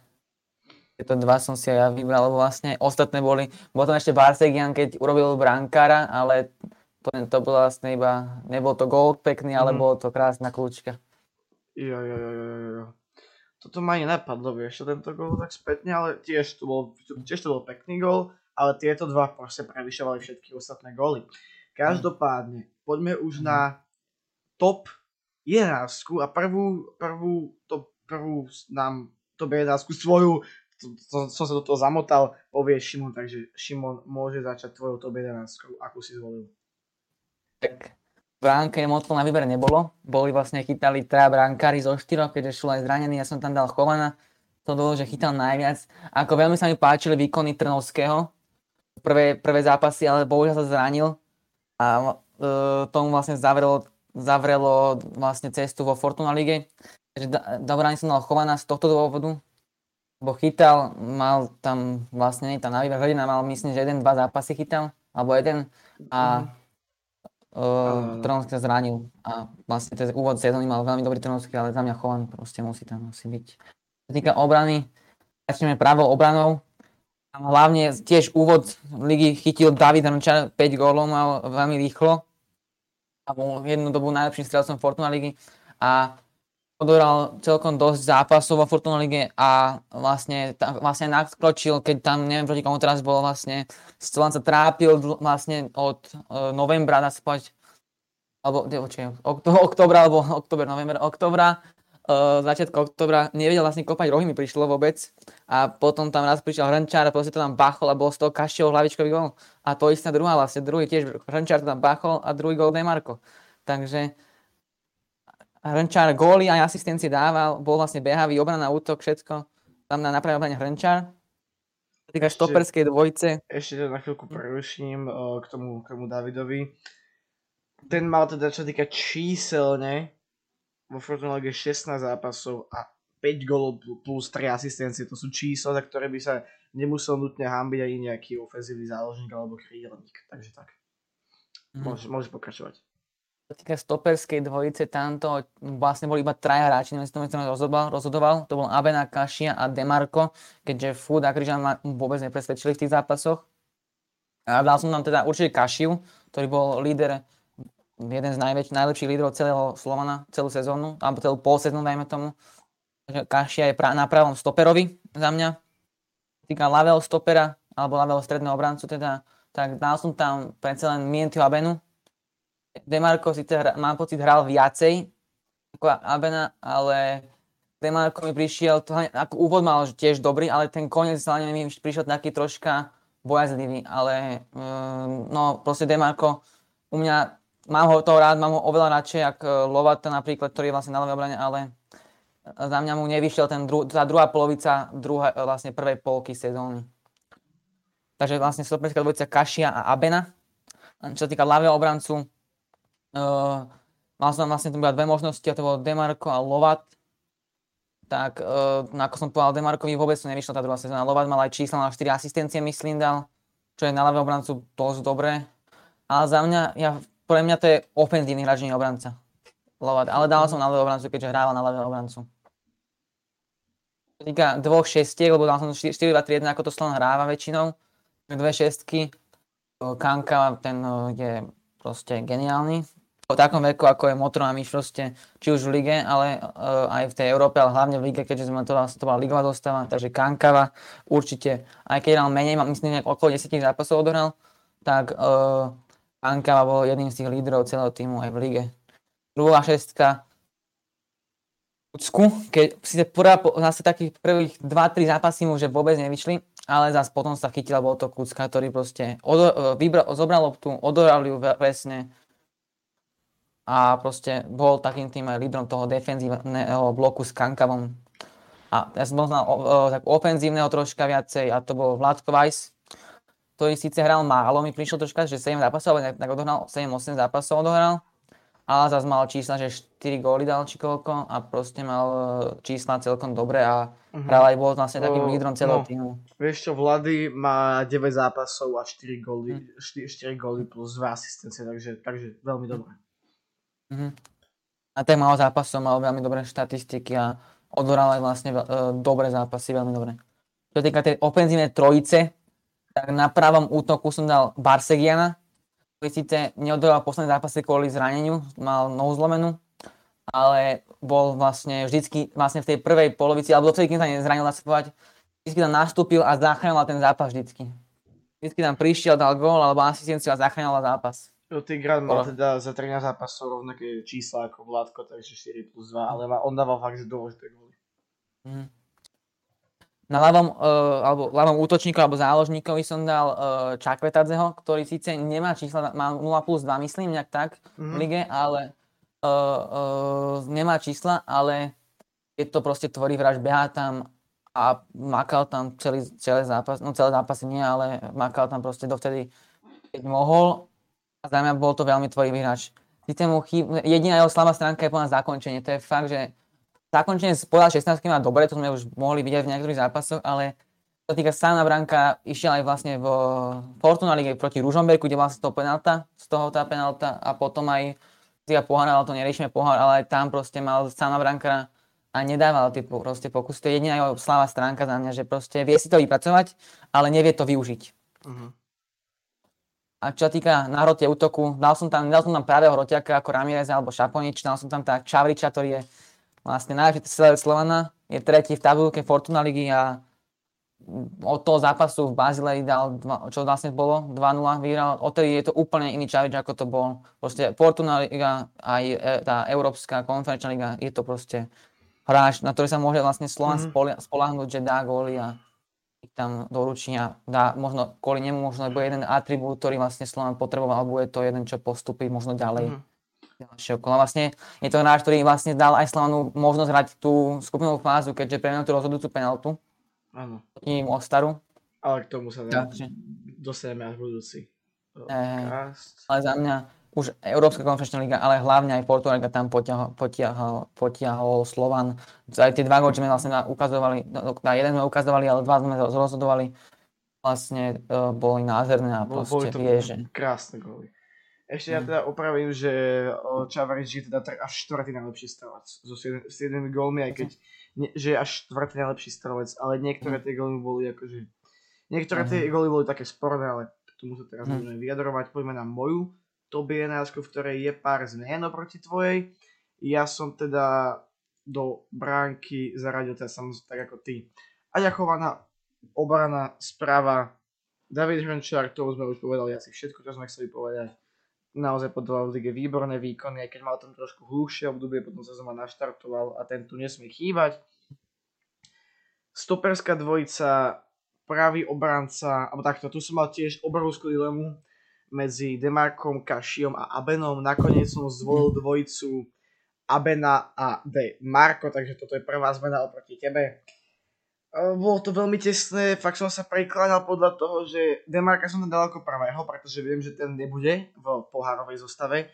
tieto dva som si aj ja vybral, lebo vlastne ostatné boli, bol tam ešte Barsegian, keď urobil brankára, ale to, to bolo vlastne iba, nebol to gól pekný, ale mm. bolo to krásna kľúčka. Jo, jo, jo, jo, jo. Toto ma ani napadlo, vieš, tento gól tak spätne, ale tiež to bol, tiež to bol pekný gól, ale tieto dva proste prevyšovali všetky ostatné góly. Každopádne, poďme už mm. na top 11 a prvú, prvú, to, prvú nám top 11 svoju to, to, som sa do toho zamotal, povie Šimon, takže Šimon môže začať tvojou top 11, akú si zvolil. Tak bránke moc na výber nebolo. Boli vlastne chytali traja bránkári zo štyroch, keďže šlo aj zranený, ja som tam dal Chovana. To bolo, že chytal najviac. Ako veľmi sa mi páčili výkony Trnovského. Prvé, prvé zápasy, ale bohužiaľ sa zranil. A e, tomu vlastne zavrelo, zavrelo vlastne cestu vo Fortuna Lige. Takže do som dal Chovana z tohto dôvodu, bo chytal, mal tam vlastne, tam na výber hodina mal myslím, že jeden, dva zápasy chytal, alebo jeden a uh, Trnovský sa zranil a vlastne ten úvod sezóny mal veľmi dobrý Trnovský, ale za mňa Chovan proste musí tam musí byť. Čo týka obrany, začneme pravou obranou, a hlavne tiež úvod ligy chytil David Hrnčar, 5 gólov mal veľmi rýchlo. A bol jednu dobu najlepším strelcom Fortuna ligy. A odohral celkom dosť zápasov vo Fortuna Lige a vlastne, tam, vlastne nakročil, keď tam, neviem proti komu teraz bol vlastne, Stolan sa trápil vlastne od uh, novembra, dá sa povedať, alebo, okto, oktobra, alebo oktober, november, oktobra, uh, začiatku oktobra, nevedel vlastne kopať rohy, mi prišlo vôbec. A potom tam raz prišiel Hrnčár a proste to tam bachol a bol z toho Kaščov hlavičkový gol. A to istá druhá vlastne, druhý tiež Hrnčár to tam bachol a druhý gol Demarko. Takže Hrnčár góly aj asistencie dával, bol vlastne behavý, obrana, útok, všetko. Tam na napravenie Hrnčár. Týka štoperskej dvojce. Ešte na chvíľku preruším k, tomu, k tomu Davidovi. Ten mal teda, čo týka číselne, vo Fortuna 16 zápasov a 5 golov plus 3 asistencie. To sú čísla, za ktoré by sa nemusel nutne hambiť ani nejaký ofenzívny záložník alebo krídelník. Takže tak. Mm. Môžeš, môžeš pokračovať týka stoperskej dvojice, tamto vlastne boli iba traja hráči, neviem, si to rozhodoval, rozhodoval. To bol Abena, Kašia a Demarko, keďže Food a Križan ma vôbec nepresvedčili v tých zápasoch. A dal som tam teda určite Kašiu, ktorý bol líder, jeden z najväč- najlepších líderov celého Slovana, celú sezónu, alebo celú pol sezónu, dajme tomu. Kašia je pra- na pravom stoperovi za mňa. Týka ľavého stopera, alebo ľavého stredného obrancu teda, tak dal som tam predsa len Mientiu Abenu, Demarko síce hra, mám pocit hral viacej ako Abena, ale Demarko mi prišiel, to, ako úvod mal tiež dobrý, ale ten koniec sa mi prišiel taký troška bojazlivý, ale um, no proste Demarko u mňa, mám ho toho rád, mám ho oveľa radšej, ako e, Lovata napríklad, ktorý je vlastne na ľavej obrane, ale za mňa mu nevyšiel ten dru, tá druhá polovica druhá, e, vlastne prvej polky sezóny. Takže vlastne stoperská dvojica Kašia a Abena. Čo sa týka ľavého obrancu, Uh, mal som vlastne tam dve možnosti, a to bolo Demarko a Lovat. Tak, uh, ako som povedal, Demarkovi vôbec to nevyšla tá druhá sezóna. Lovat mal aj čísla na 4 asistencie, myslím, dal, čo je na ľavého obrancu dosť dobré. Ale za mňa, ja, pre mňa to je ofenzívny hráč, obranca. Lovat. Ale dal som na ľavého obrancu, keďže hrával na ľavého obrancu. Týka dvoch šestiek, lebo dal som 4-2-3-1, ako to Slovan hráva väčšinou. Dve šestky. Kanka, ten je proste geniálny v takom veku, ako je Motor a proste, či už v lige, ale uh, aj v tej Európe, ale hlavne v lige, keďže sme to, to bola ligová dostava, takže Kankava určite, aj keď hral menej, myslím, že okolo 10 zápasov odohral, tak uh, Kankava bol jedným z tých lídrov celého týmu aj v lige. Druhá šestka, Kucku, keď síce prvá, zase takých prvých 2-3 zápasy mu že vôbec nevyšli, ale zase potom sa chytila, bol to Kucka, ktorý proste odo, vybral, zobral loptu, odohral ju presne, a proste bol takým tým lídrom toho defenzívneho bloku s Kankavom. A ja som bol znal o, o, tak ofenzívneho troška viacej a to bol Vládko Weiss, ktorý síce hral málo, mi prišiel troška, že 7 zápasov, ale tak odohral 7-8 zápasov odohral. ale zase mal čísla, že 4 góly dal či koľko a proste mal e, čísla celkom dobré a uh-huh. hral aj bol vlastne takým O, lídrom celého no. týmu. Vieš čo, Vlady má 9 zápasov a 4 góly, 4, 4 góly plus 2 asistencie, takže, takže veľmi dobré. Mhm. A tak malo zápasov, mal veľmi dobré štatistiky a odohral aj vlastne e, dobré zápasy, veľmi dobré. Čo týka tej ofenzívnej trojice, tak na pravom útoku som dal Barsegiana, ktorý síce neodohral posledné zápasy kvôli zraneniu, mal nohu zlomenú, ale bol vlastne vždycky vlastne v tej prvej polovici, alebo dovtedy, kým sa nezranil, povedať, vždycky tam nastúpil a zachránil ten zápas vždycky. Vždycky tam prišiel, dal gól alebo asistenciu a zachránil zápas. Mal Dobre. teda za 13 zápasov rovnaké čísla ako Vládko, takže 4 plus 2, ale ma- on dával fakt, že dôležité góly. Mhm. Na ľavom, uh, alebo ľavom útočníku alebo záložníkovi som dal uh, Čakvetadzeho, ktorý síce nemá čísla, má 0 plus 2 myslím, nejak tak v Mhm. lige, ale uh, uh, nemá čísla, ale je to proste tvorý vraž, behá tam a makal tam celý, celý zápas, no celé zápasy nie, ale makal tam proste dovtedy, keď mohol za mňa bol to veľmi tvorivý hráč. Jediná jeho slabá stránka je podľa zakončenie, to je fakt, že zakončenie pola 16 má dobre, to sme už mohli vidieť v niektorých zápasoch, ale sa týka sána branka, išiel aj vlastne v Fortuna Lige proti Ružomberku, kde vlastne to penalta, z toho tá penalta a potom aj Liga pohár, ale to neriešime pohár, ale aj tam proste mal sána branka a nedával tie po- proste pokusy. To je jediná jeho slabá stránka za mňa, že proste vie si to vypracovať, ale nevie to využiť. Mhm. A čo sa týka na hrote útoku, dal som tam, dal som tam pravého hrotiaka ako Ramirez alebo Šaponič, dal som tam tak Čavriča, ktorý je vlastne najlepší strelec Slovana, je tretí v tabulke Fortuna ligy a od toho zápasu v Bazilei dal, dva, čo vlastne bolo, 2-0 vyhral, odtedy je to úplne iný Čavič, ako to bol. Proste Fortuna liga, aj e, tá Európska konferenčná liga, je to proste hráč, na ktorý sa môže vlastne Slovan Mhm. mm-hmm. spolahnuť, že dá góly a tam doručí a dá možno kvôli nemu možno bude jeden atribút, ktorý vlastne Slovan potreboval, alebo je to jeden, čo postupí možno ďalej. Okolo. Vlastne je to hráč, ktorý vlastne dal aj Slovanu možnosť hrať tú skupinovú fázu, keďže premenil tú rozhodujúcu penaltu Áno, proti Mostaru. ale k tomu sa dá, dostaneme až budúci. Cast. ale za mňa už Európska konferenčná liga, ale hlavne aj Portugalka tam potiahol, potiahol, potiahol Slovan. Aj tie dva góly, sme vlastne ukazovali, no, na jeden sme ukazovali, ale dva sme rozhodovali, vlastne uh, boli nádherné a proste boli to vie, že... krásne góly. Ešte ja Mhm. teda opravím, že o, Čavarič je teda až štvrtý najlepší strelec so 7, 7 gólmi, aj keď ne, že je až štvrtý najlepší strelec, ale niektoré Mhm. tie góly boli akože... Niektoré tie góly boli také sporné, ale k tomu sa teraz Mhm. budeme vyjadrovať. Poďme na moju top 11, v ktorej je pár zmien oproti tvojej. Ja som teda do bránky zaradil teda samozrejme tak ako ty. Aďachovaná obrana správa David Hrončár, to sme už povedali asi všetko, čo sme chceli povedať. Naozaj podával v lige výborné výkony, aj keď mal tam trošku hlúšie obdobie, potom sa znova naštartoval a ten tu nesmie chýbať. Stoperská dvojica, pravý obranca, alebo takto, tu som mal tiež obrovskú dilemu medzi Demarkom, Kašiom a Abenom. Nakoniec som zvolil dvojicu Abena a De Marko, takže toto je prvá zmena oproti tebe. Bolo to veľmi tesné, fakt som sa prikláňal podľa toho, že Demarka som tam dal ako prvého, pretože viem, že ten nebude v pohárovej zostave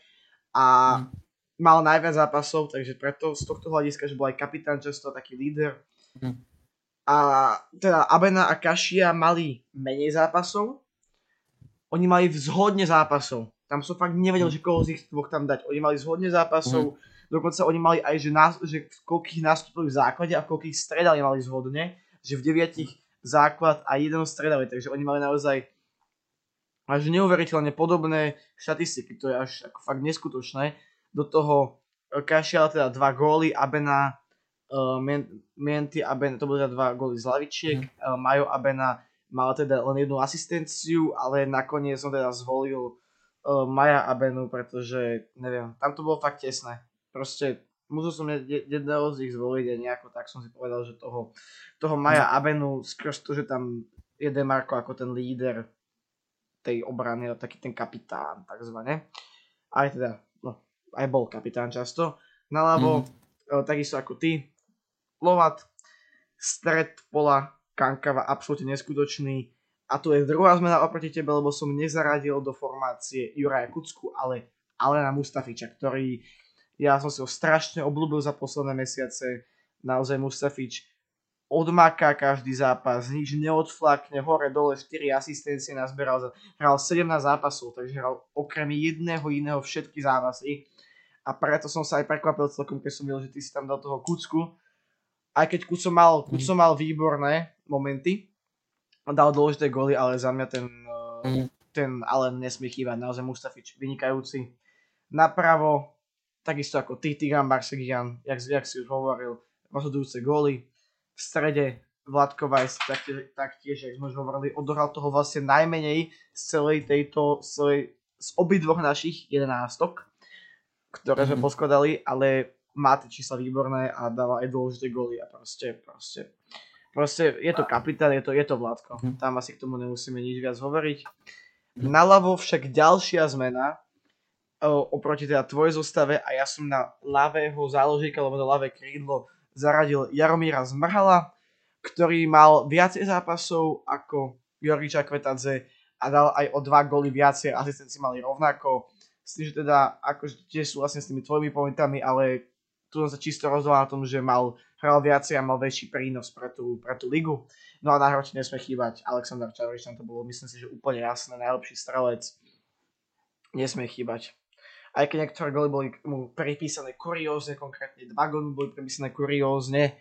a mal najviac zápasov, takže preto z tohto hľadiska, že bol aj kapitán často, taký líder. Mhm. A teda Abena a Kašia mali menej zápasov, oni mali zhodne zápasov. Tam som fakt nevedel, že koho z ich dvoch tam dať. Oni mali zhodne zápasov, dokonca oni mali aj, že, nás, že v koľkých nastúpili v základe a v koľkých stredali mali zhodne, že v deviatich základ a jeden stredali, takže oni mali naozaj až neuveriteľne podobné štatistiky, to je až ako fakt neskutočné. Do toho e, Kašial teda dva góly, Abena, uh, Mienty Abena, to boli teda dva góly z lavičiek, uh, Majo Abena mal teda len jednu asistenciu, ale nakoniec som teda zvolil uh, Maja Abenu, pretože neviem, tam to bolo fakt tesné. Proste musel som jed- jedného z nich zvoliť a nejako tak som si povedal, že toho, toho Maja Abenu skrz to, že tam je Demarko ako ten líder tej obrany, taký ten kapitán takzvané. Aj teda, no, aj bol kapitán často. Naľavo, mm-hmm. takisto ako ty, Lovat, stred pola, Kankava absolútne neskutočný. A tu je druhá zmena oproti tebe, lebo som nezaradil do formácie Juraja Kucku, ale Alena Mustafiča, ktorý ja som si ho strašne obľúbil za posledné mesiace. Naozaj Mustafič odmaká každý zápas, nič neodflakne, hore dole 4 asistencie nazberal, hral 17 zápasov, takže hral okrem jedného iného všetky zápasy. A preto som sa aj prekvapil celkom, keď som videl, že ty si tam dal toho Kucku. Aj keď Kuco mal, Kuco mal výborné momenty, dal dôležité góly, ale za mňa ten, mm. ten ale nesmie chýbať, naozaj Mustafič, vynikajúci. Napravo, takisto ako ty, Tigan Barsegian, jak, jak si už hovoril, rozhodujúce góly v strede Vladko Vajs taktiež, taktiež, jak sme už hovorili, odohral toho vlastne najmenej z celej tejto, z, celej, z obidvoch našich jedenástok, ktoré sme mm-hmm. poskladali, ale má tie čísla výborné a dáva aj dôležité góly a proste, proste, proste je to kapitál, je to, je to Vladko. Mm-hmm. Tam asi k tomu nemusíme nič viac hovoriť. Naľavo však ďalšia zmena, oproti teda tvojej zostave a ja som na ľavého záložíka, alebo na ľavé krídlo zaradil Jaromíra Zmrhala, ktorý mal viacej zápasov ako Joriča Kvetadze a dal aj o dva góly viacej, asistenci mali rovnako. S tým, že teda akože tiež súhlasím s tými tvojimi pointami, ale tu som sa čisto rozhodol na tom, že mal hral viacej a mal väčší prínos pre tú, pre tú ligu. No a na hroči nesme chýbať Aleksandr Čavrič, tam to bolo myslím si, že úplne jasné, najlepší strelec. Nesmie chýbať aj keď niektoré goly boli mu pripísané kuriózne, konkrétne dva goly boli pripísané kuriózne,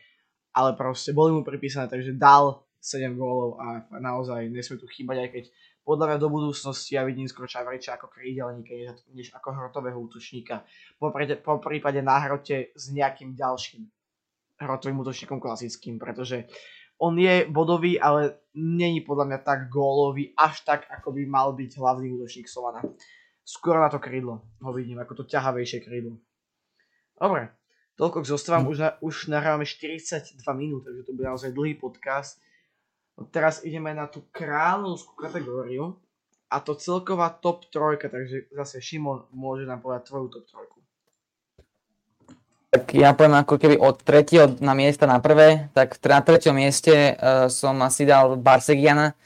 ale proste boli mu pripísané, takže dal 7 gólov a naozaj nesmie tu chýbať, aj keď podľa mňa do budúcnosti ja vidím skôr Čavriča ako krídelníka, než, než ako hrotového útočníka. Po prípade na hrote s nejakým ďalším hrotovým útočníkom klasickým, pretože on je bodový, ale není podľa mňa tak gólový, až tak, ako by mal byť hlavný útočník Slovana skoro na to krídlo ho vidím, ako to ťahavejšie krídlo. Dobre, toľko k zostavám, hm. už, na, už nahrávame 42 minút, takže to bude naozaj dlhý podcast. Teraz ideme na tú kráľovskú kategóriu a to celková top trojka, takže zase Šimon môže nám povedať tvoju top trojku. Tak ja poviem ako keby od tretieho na miesta na prvé, tak na treťom mieste uh, som asi dal Barsegiana,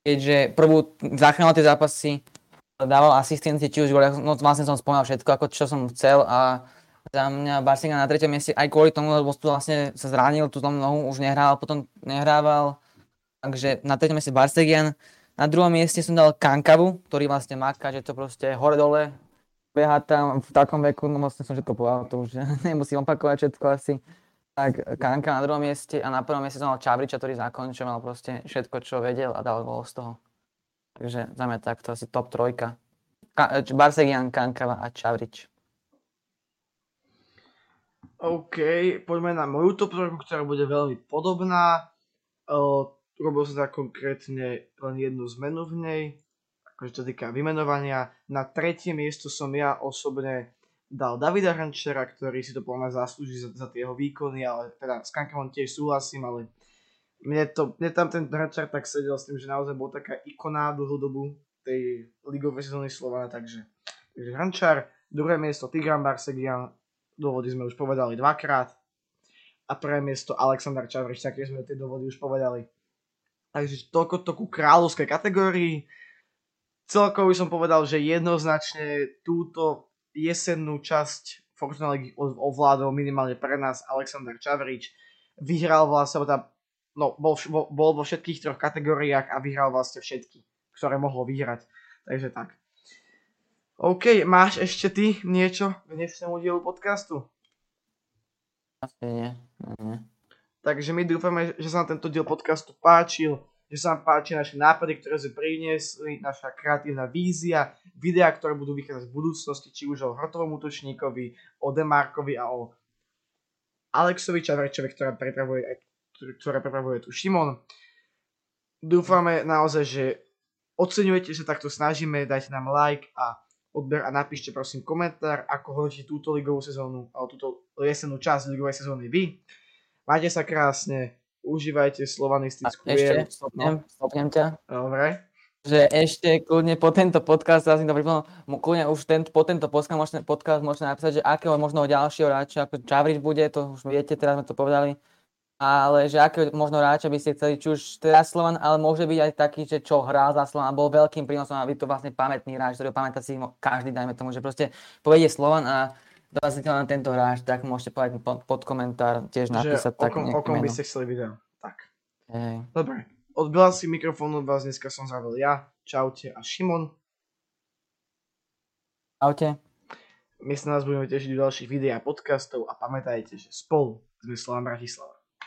keďže prvú zachránil tie zápasy, dával asistencie, či už no vlastne som spomínal všetko, ako čo som chcel a za mňa Barsinga na treťom mieste aj kvôli tomu, lebo tu vlastne sa zranil, tú nohu už nehrával, potom nehrával, takže na treťom mieste Barsegian. Na druhom mieste som dal Kankavu, ktorý vlastne maká, že to proste hore-dole, tam v takom veku, no vlastne som všetko povedal, to už nemusím opakovať všetko asi. Tak Kanka na druhom mieste a na prvom mieste som dal Čavriča, ktorý zakončoval proste všetko, čo vedel a dal gol z toho. Takže za mňa takto asi top trojka. Ka- Barsegian, Kankava a Čavrič. OK, poďme na moju top trojku, ktorá bude veľmi podobná. Uh, robil som teda konkrétne len jednu zmenu v nej, akože to týka vymenovania. Na tretie miesto som ja osobne dal Davida Rančera, ktorý si to podľa mňa zaslúži za, za tie jeho výkony, ale teda s Kankavom tiež súhlasím, ale mne, to, mne tam ten hračar tak sedel s tým, že naozaj bol taká ikona dlhú dobu tej ligovej sezóny Slovana, takže, takže Hrančar, druhé miesto Tigran Barsegian, dôvody sme už povedali dvakrát a prvé miesto Aleksandr Čavrič, také sme tie dôvody už povedali. Takže toľko to ku kráľovskej kategórii. Celkovo som povedal, že jednoznačne túto jesennú časť Fortuna League ovládol minimálne pre nás Aleksandr Čavrič. Vyhral vlastne, tá no, bol, bol vo všetkých troch kategóriách a vyhral vlastne všetky, ktoré mohol vyhrať. Takže tak. OK, máš ešte ty niečo k dnešnému dielu podcastu? Asi nie. nie. Takže my dúfame, že sa nám tento diel podcastu páčil, že sa vám páči naše nápady, ktoré sme priniesli, naša kreatívna vízia, videá, ktoré budú vychádzať v budúcnosti, či už o hrotovom útočníkovi, o Demarkovi a o Alexovi Čavrečovi, ktorá pripravuje aj ktoré pripravuje tu Šimon. Dúfame naozaj, že oceňujete, že takto snažíme, dajte nám like a odber a napíšte prosím komentár, ako hodnotíte túto ligovú sezónu alebo túto jesenú časť ligovej sezóny vy. Majte sa krásne, užívajte slovanistickú Ešte, stopnem, stopnem ťa. Dobre. Že ešte kľudne po tento podcast, ja si to pripomínam, kľudne už ten, po tento podcast môžete, podcast môžete napísať, že akého možno ďalšieho hráča, ako Čavrič bude, to už viete, teraz sme to povedali, ale že aký možno hráča by ste chceli, či už teraz Slovan, ale môže byť aj taký, že čo hral za Slovan, bol veľkým prínosom a by to vlastne pamätný hráč, ktorý pamätá si každý, dajme tomu, že proste povedie Slovan a dorazíte len tento hráč, tak môžete povedať pod, pod komentár tiež napísať že tak okom, okom by ste chceli video. Tak. Hej. Dobre. Od si mikrofónu vás dneska som zavil ja, Čaute a Šimon. Čaute. My sa nás budeme tešiť do ďalších videí a podcastov a pamätajte, že spolu sme Slovan Bratislava.